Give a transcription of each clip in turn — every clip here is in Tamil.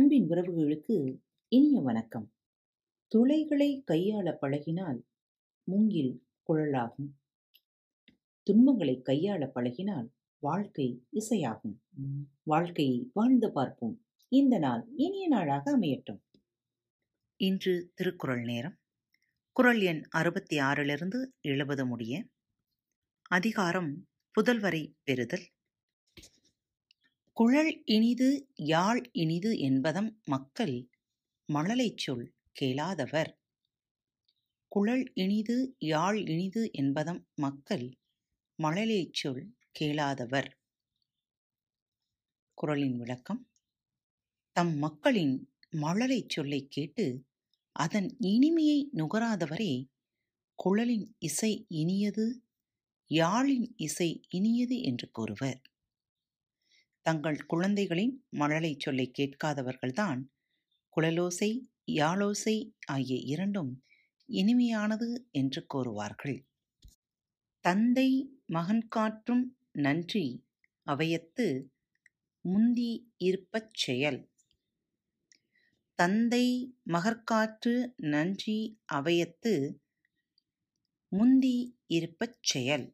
அன்பின் உறவுகளுக்கு இனிய வணக்கம். துளைகளை கையாள பழகினால் மூங்கில் குழலாகும். துன்பங்களை கையாள பழகினால் வாழ்க்கை இசையாகும். வாழ்க்கையை வாழ்ந்து பார்ப்போம். இந்த நாள் இனிய நாளாக அமையட்டும். இன்று திருக்குறள் நேரம். குறள் எண் அறுபத்தி ஆறிலிருந்து எழுபது முடிய. அதிகாரம் புதல்வரை பெறுதல். குழல் இனிது யாழ் இனிது என்பதம் மக்கள் மழலைச் சொல் கேளாதவர். குழல் இனிது யாழ் இனிது என்பதம் மக்கள் மழலைச் சொல் கேளாதவர். குரலின் விளக்கம் தம் மக்களின் மழலைச் சொல்லைக் கேட்டு அதன் இனிமையை நுகராதவரே குழலின் இசை இனியது யாழின் இசை இனியது என்று கூறுவர். தங்கள் குழந்தைகளின் மழலை சொல்லை கேட்காதவர்கள்தான். குழலோசை யாழோசை ஆகிய இரண்டும் இனிமையானது என்று கூறுவார்கள். தந்தை மகன் காற்றும் நன்றி அவையத்து முந்தி இருப்பச் செயல். தந்தை மகற்காற்று நன்றி அவையத்து முந்தி இருப்பச் செயல்.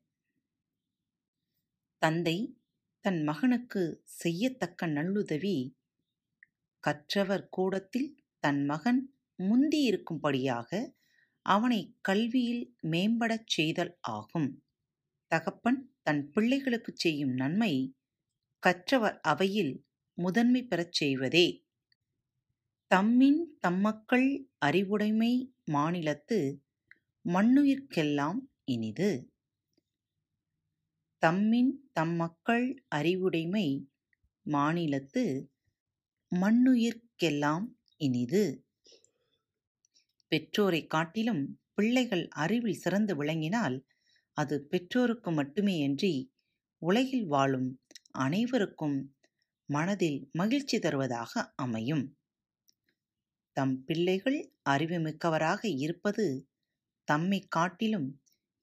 தந்தை தன் மகனுக்கு செய்யத்தக்க நல்லுதவி கற்றவர் கூடத்தில் தன் மகன் முந்தியிருக்கும்படியாக அவனை கல்வியில் மேம்படச் செய்தல் ஆகும். தகப்பன் தன் பிள்ளைகளுக்கு செய்யும் நன்மை கற்றவர் அவையில் முதன்மை பெறச் செய்வதே. தம்மின் தம்மக்கள் அறிவுடைமை மாநிலத்து மண்ணுயிர்க்கெல்லாம் இனிது. தம்மின் தம்மக்கள் அறிவுடைமை மாநிலத்து மண்ணுயிர்க்கெல்லாம் இனிது. பெற்றோரை காட்டிலும் பிள்ளைகள் அறிவில் சிறந்து விளங்கினால் அது பெற்றோருக்கு மட்டுமேயன்றி உலகில் வாழும் அனைவருக்கும் மனதில் மகிழ்ச்சி தருவதாக அமையும். தம் பிள்ளைகள் அறிவுமிக்கவராக இருப்பது தம்மை காட்டிலும்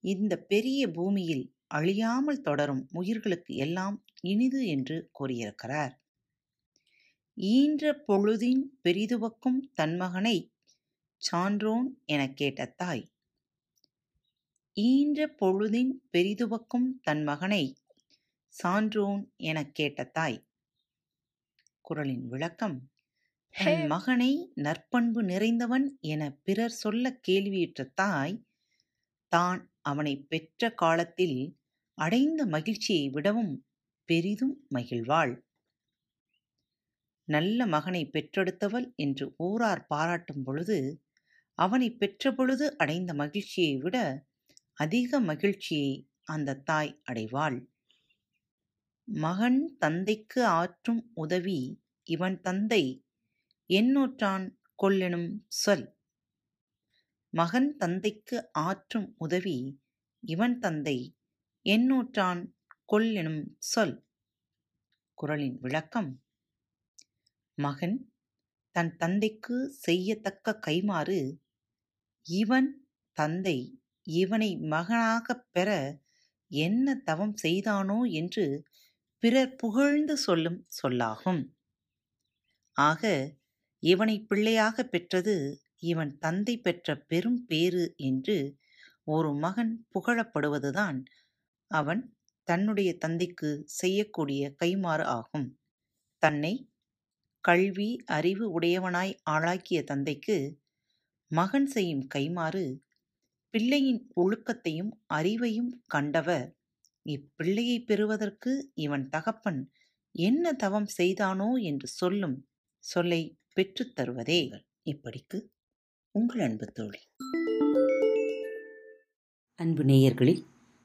இந்த பெரிய பூமியில் அழியாமல் தொடரும் உயிர்களுக்கு எல்லாம் இனிது என்று கூறியிருக்கிறார். ஈன்ற பொழுதின் பெரிதுவக்கும் தன்மகனை சான்றோன் எனக் கேட்ட தாய். ஈன்ற பொழுதின் பெரிதுவக்கும் தன் மகனை சான்றோன் எனக் கேட்ட தாய். குரலின் விளக்கம் தன் மகனை நற்பண்பு நிறைந்தவன் என பிறர் சொல்ல கேள்வியுற்ற தாய் தான் அவனை பெற்ற காலத்தில் அடைந்த மகிழ்ச்சியை விடவும் பெரிதும் மகிழ்வாள். நல்ல மகனை பெற்றெடுத்தவள் என்று ஊரார் பாராட்டும் பொழுது அவனை பெற்ற பொழுது அடைந்த மகிழ்ச்சியை விட அதிக மகிழ்ச்சியை அந்த தாய் அடைவாள். மகன் தந்தைக்கு ஆற்றும் உதவி இவன் தந்தை எண்ணூற்றான் கொள்ளெனும் சொல். மகன் தந்தைக்கு ஆற்றும் உதவி இவன் தந்தை எண்ணூற்றான் கொல் எனும் சொல். குரலின் விளக்கம். மகன் தன் தந்தைக்கு செய்யத்தக்க கைமாறு இவன் தந்தை இவனை மகனாகப் பெற என்ன தவம் செய்தானோ என்று பிறர் புகழ்ந்து சொல்லும் சொல்லாகும். ஆக இவனை பிள்ளையாக பெற்றது இவன் தந்தை பெற்ற பெரும் பேறு என்று ஒரு மகன் புகழப்படுவதுதான் அவன் தன்னுடைய தந்தைக்கு செய்யக்கூடிய கைமாறு ஆகும். தன்னை கல்வி அறிவு உடையவனாய் ஆளாக்கிய தந்தைக்கு மகன் செய்யும் கைமாறு பிள்ளையின் ஒழுக்கத்தையும் அறிவையும் கண்டவர். இப்பிள்ளையை பெறுவதற்கு இவன் தகப்பன் என்ன தவம் செய்தானோ என்று சொல்லும் சொல்லை பெற்றுத் தருவதே இப்படிக்கு உங்கள் அன்பு தோழி. அன்பு நேயர்களில்